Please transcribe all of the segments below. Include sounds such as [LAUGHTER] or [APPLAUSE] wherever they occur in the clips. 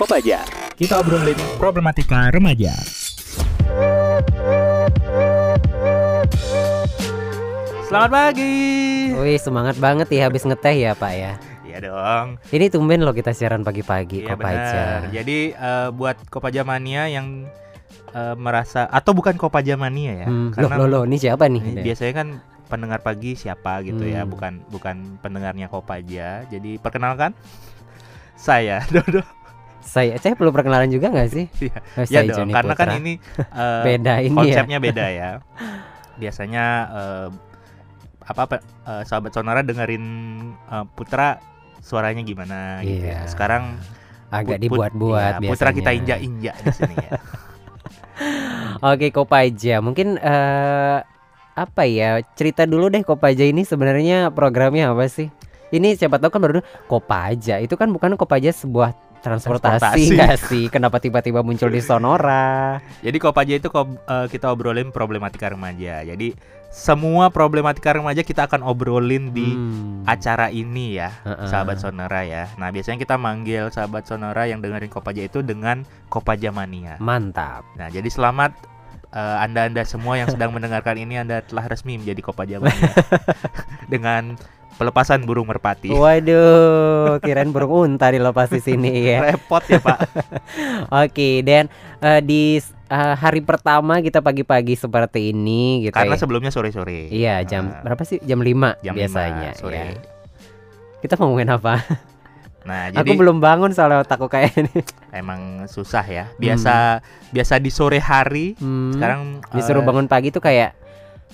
Kopaja. Kita obrolin problematika remaja. Selamat pagi. Wih semangat banget ya habis ngeteh ya Pak ya. Iya dong. Ini tumben loh kita siaran pagi-pagi Iya Kopaja. benar. Jadi eh, buat Kopaja mania yang eh, merasa atau bukan Kopaja mania ya, Hmm, loh, loh, loh, ini siapa nih? biasanya kan pendengar pagi siapa gitu ya, Hmm. bukan bukan pendengarnya Kopaja. Jadi perkenalkan saya [LAUGHS] Dodo. Saya, saya perlu perkenalan juga nggak sih? Iya. Oh, Ya dong, karena kan ini [LAUGHS] eh, beda ini ya. konsepnya [LAUGHS] beda ya. Biasanya eh, apa eh, sahabat sonora dengerin eh, Putra suaranya gimana gitu ya. Iya. Sekarang Agak Put- dibuat-buat iya, Putra kita injak-injak di sini ya. [LAUGHS] Oke Kopaja, mungkin eh, apa ya cerita dulu deh Kopaja ini sebenarnya programnya apa sih? Ini siapa tahu kan baru Kopaja itu kan bukan Kopaja sebuah transportasi Transportasi. nggak sih? Kenapa tiba-tiba muncul di Sonora? Jadi Kopaja itu ko- eh, kita obrolin problematika remaja. Jadi semua problematika remaja kita akan obrolin di Hmm. acara ini ya, Heeh. sahabat sonora ya. Nah, biasanya kita manggil sahabat sonora yang dengerin Kopaja itu dengan Kopaja mania. Mantap. Nah, jadi selamat eh, anda-anda semua yang sedang mendengarkan ini Anda telah resmi menjadi Kopaja mania. [LAUGHS] dengan pelepasan burung merpati. Waduh, [LAUGHS] kirain burung unta dilepas di sini ya. Repot ya, Pak. [LAUGHS] Oke, dan eh, di eh, hari pertama kita pagi-pagi seperti ini gitu Karena ya. sebelumnya sore-sore. Iya, jam Nah, berapa sih? Jam 5 jam biasanya 5 sore. ya. Kita ngomongin apa? Nah, Aku jadi belum bangun soalnya otakku kayak ini. emang susah ya. Biasa biasa di sore hari, Hmm, sekarang disuruh eh, bangun pagi tuh kayak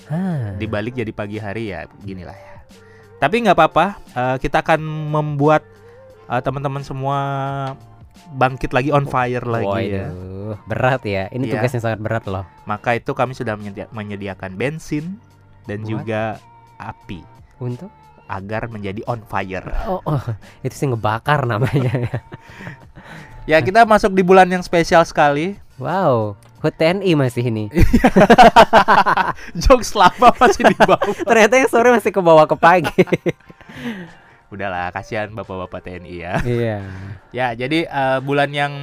ah, dibalik jadi pagi hari ya ginilah ya. Tapi nggak apa-apa, eh, kita akan membuat eh, teman-teman semua bangkit lagi on fire lagi ya. waduh, berat ya. Ini Iya. tugasnya sangat berat loh. Maka itu kami sudah menyedia- menyediakan bensin dan Buat? juga api Untuk agar menjadi on fire. oh, oh, itu sih ngebakar namanya. [LAUGHS] Ya kita masuk di bulan yang spesial sekali. wow, HUT TNI masih ini. [LAUGHS] Jokes lama masih di bawah. [LAUGHS] Ternyata yang sore masih ke bawah ke pagi. [LAUGHS] Udahlah, kasihan bapak-bapak TNI ya. iya. Ya, jadi eh, bulan yang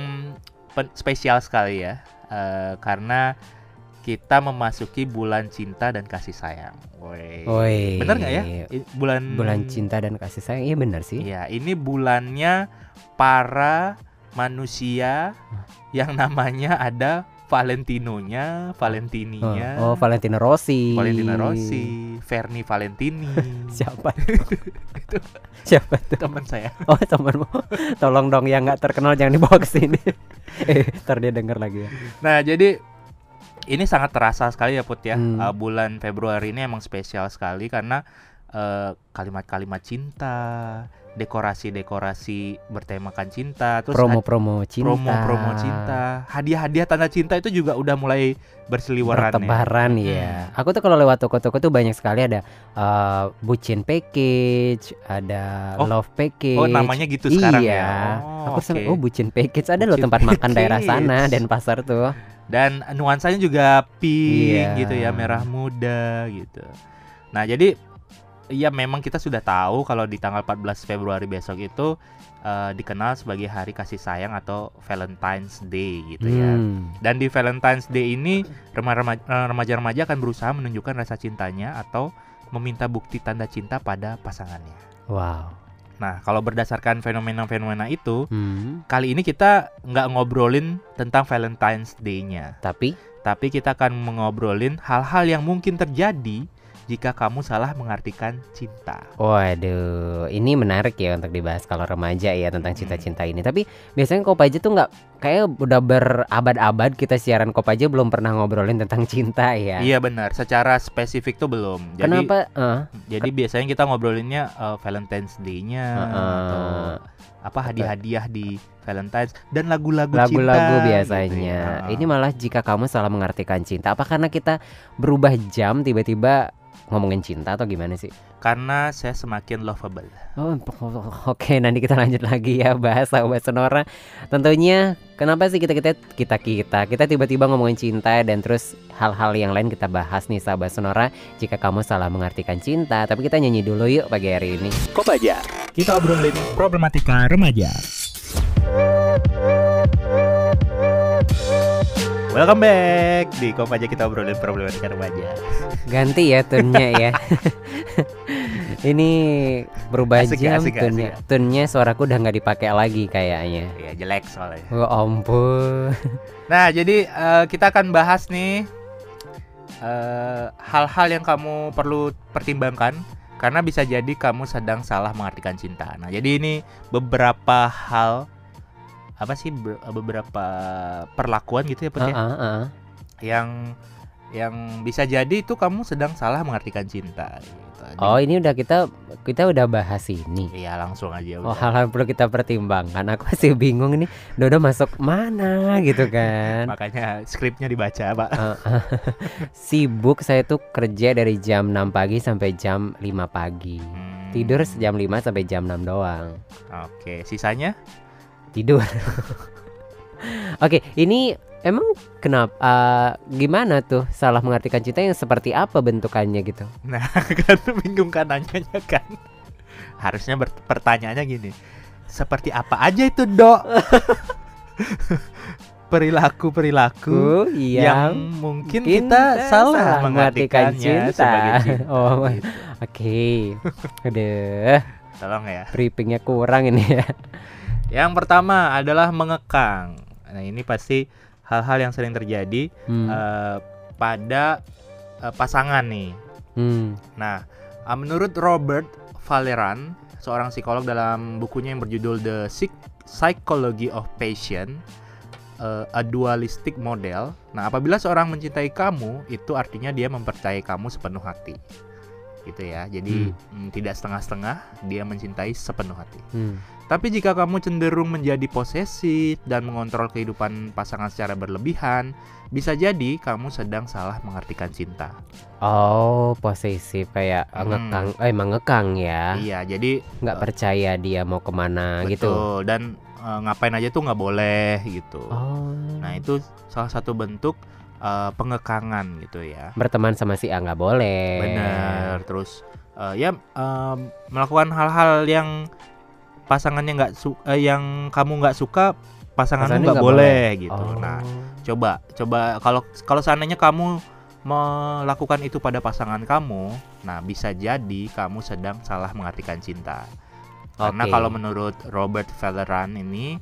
spesial sekali ya, Eh, karena kita memasuki bulan cinta dan kasih sayang. Woi. Bener nggak ya? Bulan Bulan cinta dan kasih sayang. Iya benar sih. Iya, ini bulannya para manusia yang namanya ada Valentinonya, Valentininya, Oh, oh, Valentino Rossi. Valentina Rossi, Ferni Valentini. [LAUGHS] Siapa? Siapa tuh? teman saya. Oh, temanmu. Tolong dong yang nggak terkenal jangan dibawa ke sini. [LAUGHS] eh, ntar dia denger lagi ya. Nah, jadi ini sangat terasa sekali ya Put ya. Hmm. Uh, bulan Februari ini emang spesial sekali karena uh, kalimat-kalimat cinta, dekorasi-dekorasi bertemakan cinta, terus Promo-promo cinta. promo-promo cinta, hadiah-hadiah tanda cinta itu juga udah mulai berseliweran ya. Bertebaran ya. Aku tuh kalau lewat toko-toko tuh banyak sekali ada eh, bucin package, ada Oh. love package. Oh, namanya gitu sekarang iya. ya. Oh, Aku oke. oh bucin package ada loh tempat makan daerah package. sana dan pasar tuh. Dan nuansanya juga pink Iya. gitu ya, merah muda gitu. Nah, jadi ya memang kita sudah tahu kalau di tanggal 14 Februari besok itu eh, dikenal sebagai hari kasih sayang atau Valentine's Day gitu ya. Hmm. Dan di Valentine's Day ini eh, remaja-remaja akan berusaha menunjukkan rasa cintanya atau meminta bukti tanda cinta pada pasangannya. Wow. Nah, kalau berdasarkan fenomena-fenomena itu, Hmm. kali ini kita nggak ngobrolin tentang Valentine's Day-nya. Tapi Tapi kita akan mengobrolin hal-hal yang mungkin terjadi jika kamu salah mengartikan cinta. Waduh, ini menarik ya untuk dibahas kalau remaja ya Hmm. tentang cinta-cinta ini. Tapi biasanya Kopaja tuh nggak kayak udah berabad-abad kita siaran Kopaja belum pernah ngobrolin tentang [LAUGHS] cinta ya. Iya benar, secara spesifik tuh belum. Jadi Kenapa? eh, jadi biasanya kita ngobrolinnya uh, Valentine's Day-nya Heeh. atau apa hadiah-hadiah di Valentine's dan lagu-lagu lagu-lagu cinta biasanya. gitu ya. Ini malah jika kamu salah mengartikan cinta, apa karena kita berubah jam tiba-tiba ngomongin cinta atau gimana sih? karena saya semakin lovable. Oh, oke nanti kita lanjut lagi ya bahas sahabat sonora. Tentunya kenapa sih kita kita kita kita kita tiba-tiba ngomongin cinta dan terus hal-hal yang lain kita bahas nih sahabat sonora. Jika kamu salah mengartikan cinta, tapi kita nyanyi dulu yuk pagi hari ini. Kopaja. Kita obrolin problematika remaja. Welcome back di Kopaja kita obrolin problematika remaja. Ganti ya tunnya ya. [LAUGHS] Ini berubah Asik ya, jam asik ya, tunnya. asik Tunnya suaraku udah nggak dipakai lagi kayaknya. Ya jelek soalnya. Oh ampun. [LAUGHS] Nah jadi eh, kita akan bahas nih eh, hal-hal yang kamu perlu pertimbangkan karena bisa jadi kamu sedang salah mengartikan cinta. Nah jadi ini beberapa hal apa sih be- beberapa perlakuan gitu ya Put, Ah, ya? ah, ah. yang yang bisa jadi itu kamu sedang salah mengartikan cinta. Gitu. Oh ini udah kita kita udah bahas ini. Iya langsung aja Oh udah. hal-hal perlu kita pertimbangkan. Aku masih bingung ini. Dodo masuk mana gitu kan? Makanya skripnya dibaca pak. Ah, ah. Sibuk saya tuh kerja dari jam 6 pagi sampai jam 5 pagi. Hmm, Tidur jam 5 sampai jam 6 doang. Oke sisanya Tidur. [LAUGHS] Oke, ini emang kenapa eh, gimana tuh salah mengartikan cinta yang seperti apa bentukannya gitu? Nah, [LAUGHS] kan bingung kan nanyanya kan. Harusnya pertanyaannya gini. Seperti apa aja itu, Dok? [LAUGHS] Perilaku-perilaku Ku yang yang mungkin mungkin kita salah salah mengartikan mengartikannya cinta. sebagai cinta. Oh, gitu. Oke. Aduh, Tolong ya. briefingnya kurang ini ya. Yang pertama adalah mengekang. Nah, ini pasti hal-hal yang sering terjadi Hmm. eh, pada eh, pasangan nih. hmm. Nah, uh, menurut Robert Valeran, seorang psikolog dalam bukunya yang berjudul The Psych- Psychology of Passion, uh, a dualistic model. Nah, apabila seorang mencintai kamu, itu artinya dia mempercayai kamu sepenuh hati. Gitu ya. Jadi mm, tidak setengah-setengah, dia mencintai sepenuh hati. Hmm. Tapi jika kamu cenderung menjadi posesif dan mengontrol kehidupan pasangan secara berlebihan, bisa jadi kamu sedang salah mengartikan cinta. Oh, posesif kayak Hmm. ngekang, eh mengekang ya. Iya, jadi Nggak percaya dia mau ke mana gitu. Betul, dan eh, ngapain aja tuh nggak boleh gitu. Oh. Nah itu salah satu bentuk eh, pengekangan gitu ya. berteman sama si A nggak boleh. Bener. Terus eh, ya em, melakukan hal-hal yang pasangannya nggak su eh, yang kamu nggak suka pasanganmu Pasangannya nggak nggak boleh gitu. Oh. Nah coba coba kalau kalau seandainya kamu melakukan itu pada pasangan kamu, nah bisa jadi kamu sedang salah mengartikan cinta. Karena Oke. kalau menurut Robert Valeran ini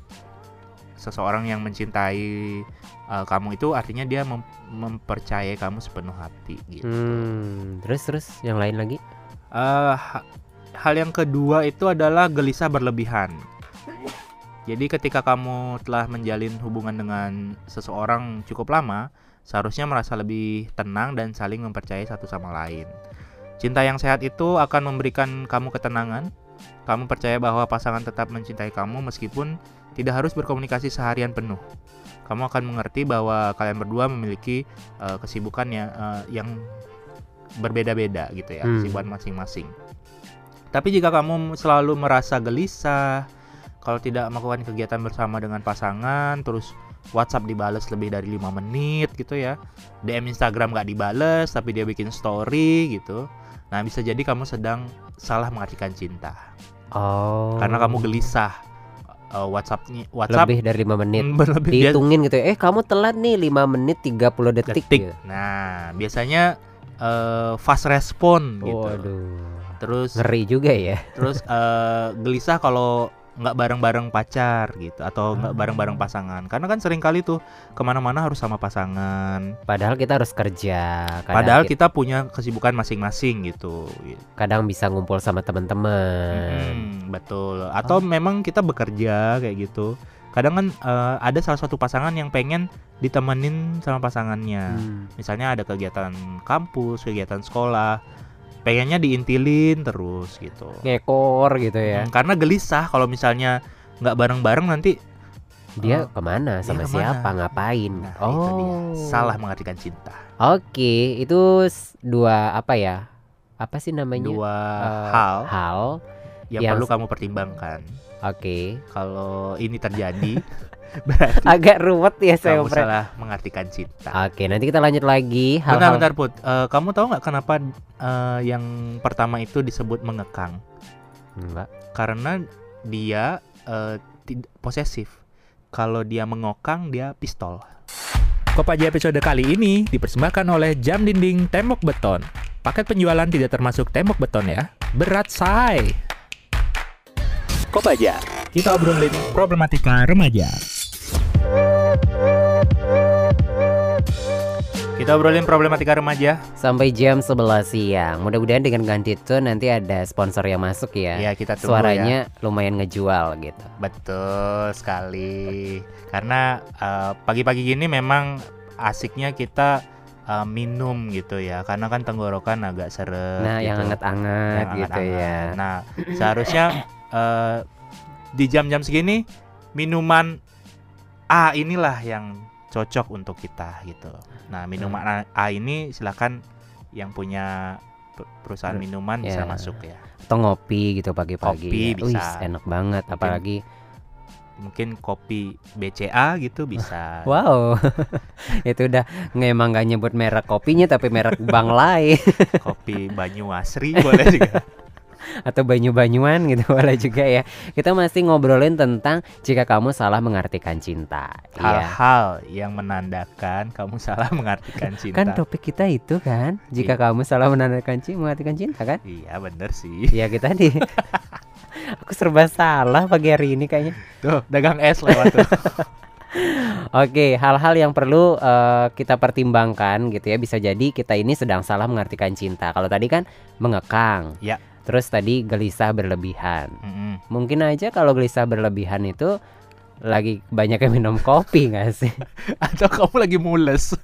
seseorang yang mencintai uh, kamu itu artinya dia mem- mempercayai kamu sepenuh hati gitu. Hmm, terus terus yang lain lagi? Eh, ha- hal yang kedua itu adalah gelisah berlebihan. Jadi ketika kamu telah menjalin hubungan dengan seseorang cukup lama, seharusnya merasa lebih tenang dan saling mempercayai satu sama lain. Cinta yang sehat itu akan memberikan kamu ketenangan. Kamu percaya bahwa pasangan tetap mencintai kamu meskipun tidak harus berkomunikasi seharian penuh. Kamu akan mengerti bahwa kalian berdua memiliki eh, kesibukan ya, eh, yang berbeda-beda gitu ya, Hmm. kesibukan masing-masing. Tapi jika kamu selalu merasa gelisah, kalau tidak melakukan kegiatan bersama dengan pasangan, terus WhatsApp dibales lebih dari lima menit gitu ya, DM Instagram nggak dibales tapi dia bikin story gitu, nah bisa jadi kamu sedang salah mengartikan cinta Oh. karena kamu gelisah. Eh, WhatsAppnya WhatsApp lebih dari 5 menit. mm, [LAUGHS] dia- Dihitungin gitu. Eh, kamu telat nih 5 menit 30 detik. detik. gitu. Nah biasanya eh, fast respon gitu. Waduh. Terus Ngeri juga ya. terus [LAUGHS] eh, gelisah kalau nggak bareng-bareng pacar gitu atau nggak bareng-bareng pasangan. Karena kan sering kali tuh ke mana-mana harus sama pasangan. Padahal kita harus kerja. Kadang padahal ki- kita punya kesibukan masing-masing gitu. Kadang bisa ngumpul sama teman-teman. Mm, betul. Atau memang kita bekerja kayak gitu. Kadang kan eh, ada salah satu pasangan yang pengen ditemenin sama pasangannya. Hmm. misalnya ada kegiatan kampus kegiatan sekolah pengennya diintilin terus gitu Ngekor gitu ya. Hmm, karena gelisah kalau misalnya nggak bareng-bareng nanti Dia Oh, ke mana? dia Sama ke mana? siapa? Ngapain? nah oh. itu dia salah mengartikan cinta Oke, itu s- dua apa ya? Apa sih namanya? dua Eh, hal Hal. yang, yang- perlu kamu pertimbangkan Oke. kalau ini terjadi [LAUGHS] berarti Agak ruwet ya saya kamu ngobrol. salah mengartikan cinta Oke, nanti kita lanjut lagi bentar hal-hal. bentar put Eh, kamu tahu nggak kenapa eh, yang pertama itu disebut mengekang Enggak. karena dia tid- posesif kalau dia mengokang dia pistol Kopaja episode kali ini dipersembahkan oleh Jam Dinding Tembok Beton. Paket penjualan tidak termasuk tembok beton ya. Berat say. Kopaja, kita obrolin problematika remaja. Kita obrolin problematika remaja. Sampai jam 11 siang. Mudah-mudahan dengan ganti tune nanti ada sponsor yang masuk ya. Ya, kita tunggu Suaranya lumayan ngejual gitu. Betul sekali. Karena eh, pagi-pagi gini memang asiknya kita eh, minum gitu ya. Karena kan tenggorokan agak seret. Nah, gitu. yang anget-anget Yang gitu anget-anget. ya. Nah, seharusnya [CLEARS THROAT] eh, di jam-jam segini minuman A inilah yang cocok untuk kita gitu. Nah, minuman Hmm. A, ini silakan yang punya per- perusahaan Ber- minuman bisa ya. masuk ya. Atau ngopi gitu pagi-pagi. Kopi ya. Bisa. enak banget Mungkin apalagi Mungkin kopi BCA gitu bisa. [LAUGHS] Wow, [LAUGHS] itu udah emang nggak nyebut merek kopinya tapi merek bank lain [LAUGHS] Kopi Banyu Asri boleh juga. Atau banyu-banyuan [LAUGHS] gitu boleh juga ya. Kita masih ngobrolin tentang jika kamu salah mengartikan cinta. Iya. Hal-hal yang menandakan kamu salah [LAUGHS] mengartikan cinta. Kan topik kita itu kan, jika kamu salah menandakan cinta, mengartikan cinta kan? Iya bener sih. Iya kita di. [LAUGHS] Aku serba salah pagi hari ini kayaknya. Tuh dagang es lewat tuh. Oke, hal-hal yang perlu eh, kita pertimbangkan gitu ya. Bisa jadi kita ini sedang salah mengartikan cinta. Kalau tadi kan mengekang. Ya. Terus tadi gelisah berlebihan. Mm-mm. Mungkin aja kalau gelisah berlebihan itu lagi banyak yang minum kopi nggak sih? [LAUGHS] Atau kamu lagi mules.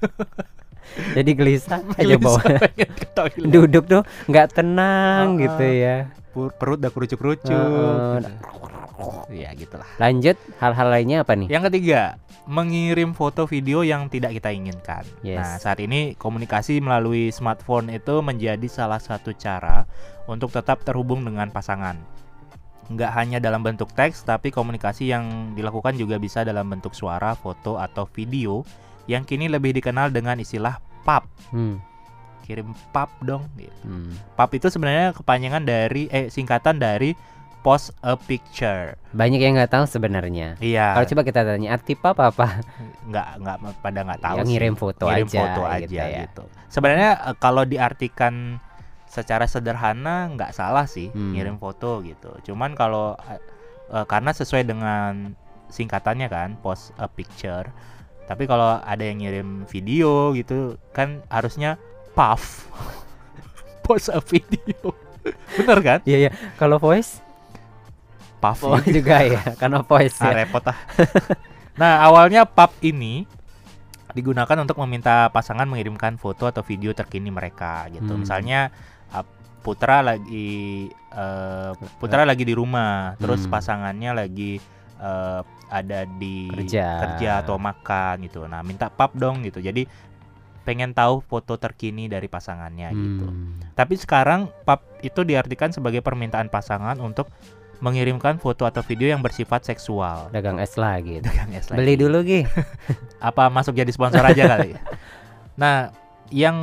[LAUGHS] Jadi gelisah aja Gelisah bawa ke toilet. duduk tuh nggak tenang Ah, gitu ya. Pu- Perut udah kerucuk-kerucuk. Heeh. Ya gitulah. Lanjut hal-hal lainnya apa nih? Yang ketiga, mengirim foto video yang tidak kita inginkan. Yes. Nah, saat ini komunikasi melalui smartphone itu menjadi salah satu cara untuk tetap terhubung dengan pasangan. Nggak hanya dalam bentuk teks, tapi komunikasi yang dilakukan juga bisa dalam bentuk suara, foto, atau video yang kini lebih dikenal dengan istilah pap. Hmm, Kirim pap dong. gitu. hmm. Pap itu sebenarnya kepanjangan dari eh singkatan dari post a picture. Banyak yang nggak tahu sebenarnya. Iya. Kalau coba kita tanya arti pap apa? nggak nggak pada nggak tahu Ya, sih. ngirim foto Ngirim aja, foto gitu aja ya. gitu. Sebenarnya eh, kalau diartikan secara sederhana nggak salah sih Hmm. ngirim foto gitu. Cuman kalau eh, karena sesuai dengan singkatannya kan post a picture. Tapi kalau ada yang ngirim video gitu kan harusnya puff. [LAUGHS] post a video. [LAUGHS] Bener kan? Iya ya. Kalau voice, Puff oh gitu. juga ya, [LAUGHS] karena voice Ah, ya. repot ah. nah, awalnya pub ini digunakan untuk meminta pasangan mengirimkan foto atau video terkini mereka gitu. Hmm. Misalnya uh, putra lagi uh, putra lagi di rumah, terus Hmm. pasangannya lagi uh, ada di Kerja. atau makan gitu. Nah, minta pub dong gitu. Jadi pengen tahu foto terkini dari pasangannya gitu. Hmm. Tapi sekarang pub itu diartikan sebagai permintaan pasangan untuk mengirimkan foto atau video yang bersifat seksual. Dagang es lagi. Dagang es lagi. Beli dulu Gi. [LAUGHS] Apa masuk jadi sponsor aja kali? [LAUGHS] Nah, yang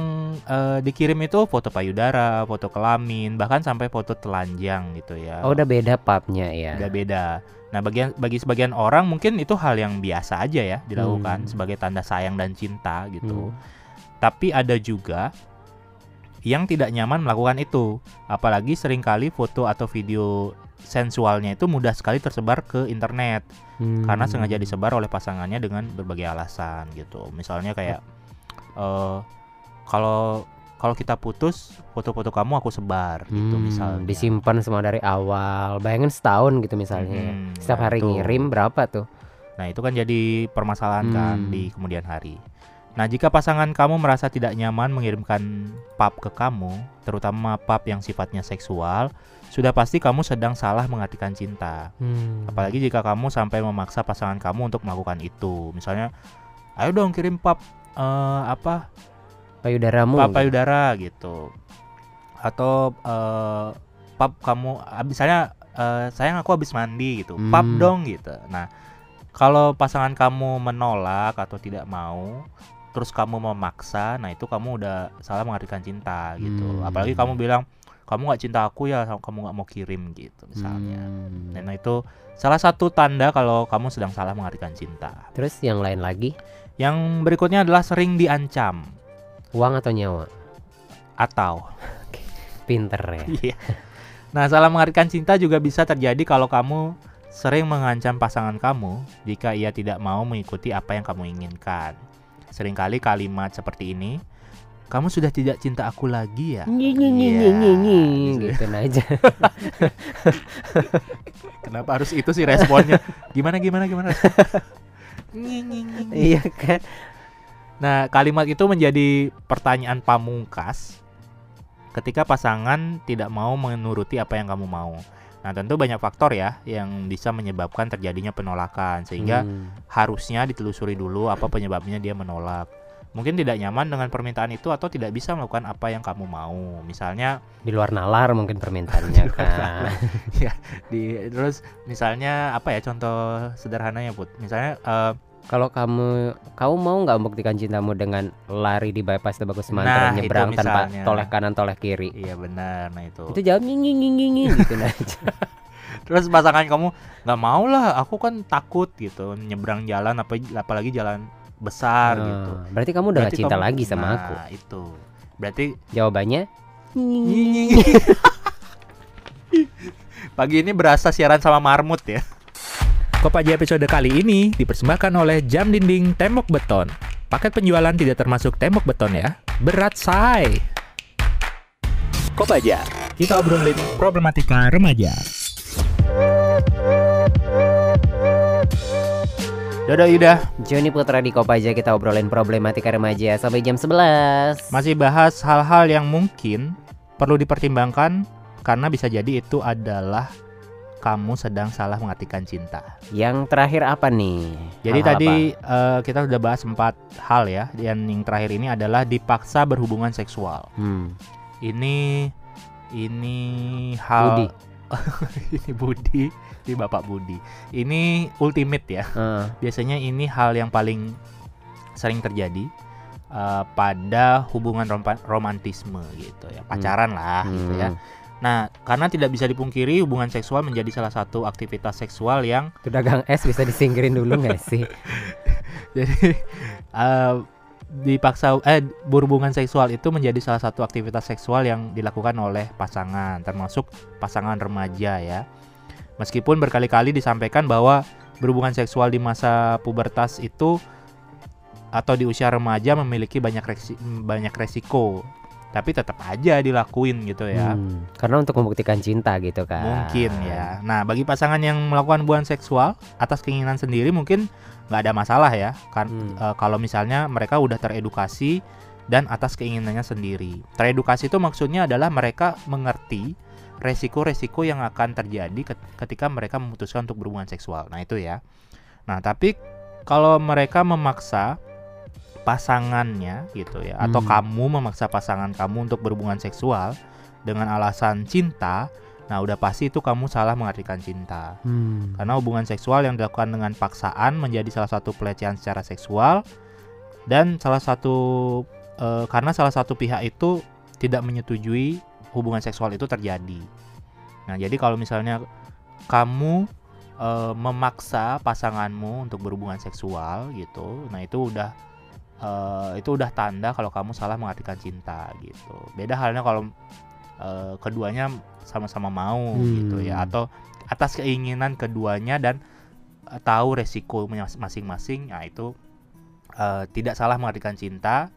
eh, dikirim itu foto payudara, foto kelamin, bahkan sampai foto telanjang gitu ya. Oh, udah beda papnya ya. Udah beda. Nah, bagian bagi sebagian orang mungkin itu hal yang biasa aja ya dilakukan Hmm. sebagai tanda sayang dan cinta gitu. Hmm. Tapi ada juga yang tidak nyaman melakukan itu. Apalagi sering kali foto atau video sensualnya itu mudah sekali tersebar ke internet Hmm. karena sengaja disebar oleh pasangannya dengan berbagai alasan gitu. Misalnya kayak eh kalau kalau kita putus foto-foto kamu aku sebar gitu Hmm, misalnya. disimpan semua dari awal. Bayangin setahun gitu misalnya. ya. Hmm, Setiap nah hari itu. ngirim berapa tuh? Nah, itu kan jadi permasalahan kan Hmm. di kemudian hari. Nah, jika pasangan kamu merasa tidak nyaman mengirimkan pap ke kamu, terutama pap yang sifatnya seksual, sudah pasti kamu sedang salah mengartikan cinta. Hmm. Apalagi jika kamu sampai memaksa pasangan kamu untuk melakukan itu. Misalnya, ayo dong kirim pap eh, apa payudaramu. pap gitu. payudara gitu. Atau eh, pap kamu, ah, misalnya eh, sayang aku habis mandi gitu, pap Hmm. dong gitu. Nah, kalau pasangan kamu menolak atau tidak mau, terus kamu memaksa, nah itu kamu udah salah mengartikan cinta gitu. Hmm. Apalagi kamu bilang kamu nggak cinta aku ya, kamu nggak mau kirim gitu misalnya. Hmm. Nah itu salah satu tanda kalau kamu sedang salah mengartikan cinta. Terus yang lain lagi? Yang berikutnya adalah sering diancam Uang atau nyawa? atau Pinter ya. [LAUGHS] Iya. Nah, salah mengartikan cinta juga bisa terjadi kalau kamu sering mengancam pasangan kamu jika ia tidak mau mengikuti apa yang kamu inginkan. Seringkali kalimat seperti ini, kamu sudah tidak cinta aku lagi ya? Nyi nyi nyi Iya, nyi nyi nyi gitu. aja. [LAUGHS] Kenapa harus itu sih responnya? Gimana gimana gimana? [LAUGHS] Nyi, nyi, nyi, nyi. Iya kan? Nah, kalimat itu menjadi pertanyaan pamungkas ketika pasangan tidak mau menuruti apa yang kamu mau. Nah, tentu banyak faktor ya yang bisa menyebabkan terjadinya penolakan sehingga Hmm. harusnya ditelusuri dulu apa penyebabnya dia menolak. Mungkin tidak nyaman dengan permintaan itu atau tidak bisa melakukan apa yang kamu mau. Misalnya di luar nalar mungkin permintaannya [LAUGHS] kan. di terus misalnya apa ya contoh sederhananya Put. Misalnya eh, Kalau kamu kamu mau nggak membuktikan cintamu dengan lari di bypass Tebako Nah, Semantara itu nyebrang tanpa toleh kanan toleh kiri. iya benar. Nah, itu. Itu jawab nying nying nying nying nying gitu aja. [LAUGHS] Terus pasangan kamu nggak mau lah, aku kan takut gitu nyebrang jalan apa apalagi jalan besar Nah, gitu. Berarti kamu udah gak Berarti cinta kamu- lagi sama nah, aku. itu. Berarti Jawabannya [LAUGHS] pagi ini berasa siaran sama marmut ya. Kopaja episode kali ini dipersembahkan oleh Jam Dinding Tembok Beton. Paket penjualan tidak termasuk tembok beton ya. Berat say. Kopaja, kita obrolin problematika remaja. Dadah Yuda, Joni Putra di Kopaja kita obrolin problematika remaja sampai jam 11. masih bahas hal-hal yang mungkin perlu dipertimbangkan karena bisa jadi itu adalah kamu sedang salah mengartikan cinta. Yang terakhir apa nih? Jadi Hal-hal tadi eh, kita sudah bahas empat hal ya, dan yang terakhir ini adalah dipaksa berhubungan seksual. Hmm. Ini ini hal Budi. [LAUGHS] ini Budi, ini Bapak Budi. Ini ultimate ya. Heeh. Biasanya ini hal yang paling sering terjadi eh, pada hubungan rompa- romantisme gitu ya, pacaran lah gitu ya. Nah, karena tidak bisa dipungkiri hubungan seksual menjadi salah satu aktivitas seksual yang Tuh dagang es bisa disingkirin dulu nggak sih? [LAUGHS] jadi eh, dipaksa eh berhubungan seksual itu menjadi salah satu aktivitas seksual yang dilakukan oleh pasangan termasuk pasangan remaja ya meskipun berkali-kali disampaikan bahwa berhubungan seksual di masa pubertas itu atau di usia remaja memiliki banyak resi- banyak resiko tapi tetap aja dilakuin gitu ya Hmm, Karena untuk membuktikan cinta gitu kan. Mungkin ya. Nah, bagi pasangan yang melakukan hubungan seksual atas keinginan sendiri mungkin nggak ada masalah ya. Kan Hmm. eh, kalau misalnya mereka udah teredukasi dan atas keinginannya sendiri. Teredukasi itu maksudnya adalah mereka mengerti resiko-resiko yang akan terjadi ket- ketika mereka memutuskan untuk berhubungan seksual. Nah, itu ya. Nah, tapi kalau mereka memaksa pasangannya gitu ya atau Hmm. kamu memaksa pasangan kamu untuk berhubungan seksual dengan alasan cinta, nah udah pasti itu kamu salah mengartikan cinta. Hmm. Karena hubungan seksual yang dilakukan dengan paksaan menjadi salah satu pelecehan secara seksual dan salah satu eh, karena salah satu pihak itu tidak menyetujui hubungan seksual itu terjadi. Nah, jadi kalau misalnya kamu eh, memaksa pasanganmu untuk berhubungan seksual gitu, nah itu udah eh, itu udah tanda kalau kamu salah mengartikan cinta gitu. Beda halnya kalau eh, keduanya sama-sama mau gitu ya Hmm. atau atas keinginan keduanya dan eh, tahu resiko mas- masing-masing nah itu eh, tidak salah mengartikan cinta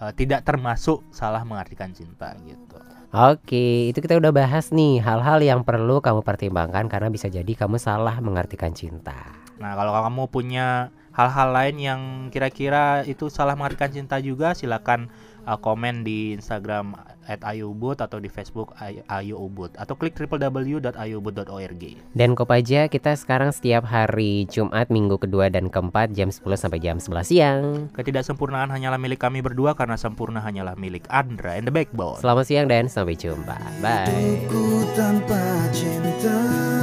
eh, tidak termasuk salah mengartikan cinta gitu Oke, itu kita udah bahas nih hal-hal yang perlu kamu pertimbangkan karena bisa jadi kamu salah mengartikan cinta. nah kalau kamu punya hal-hal lain yang kira-kira itu salah mengartikan cinta juga silakan eh, komen di Instagram @ayubud atau di Facebook Ay- ayubud atau klik www.ayubud.org Dan Kopaja kita sekarang setiap hari Jumat, Minggu kedua dan keempat jam 10 sampai jam 11 siang. Ketidaksempurnaan hanyalah milik kami berdua karena sempurna hanyalah milik Andra and the Backbone. Selamat siang dan sampai jumpa. Bye. Untukku tanpa cinta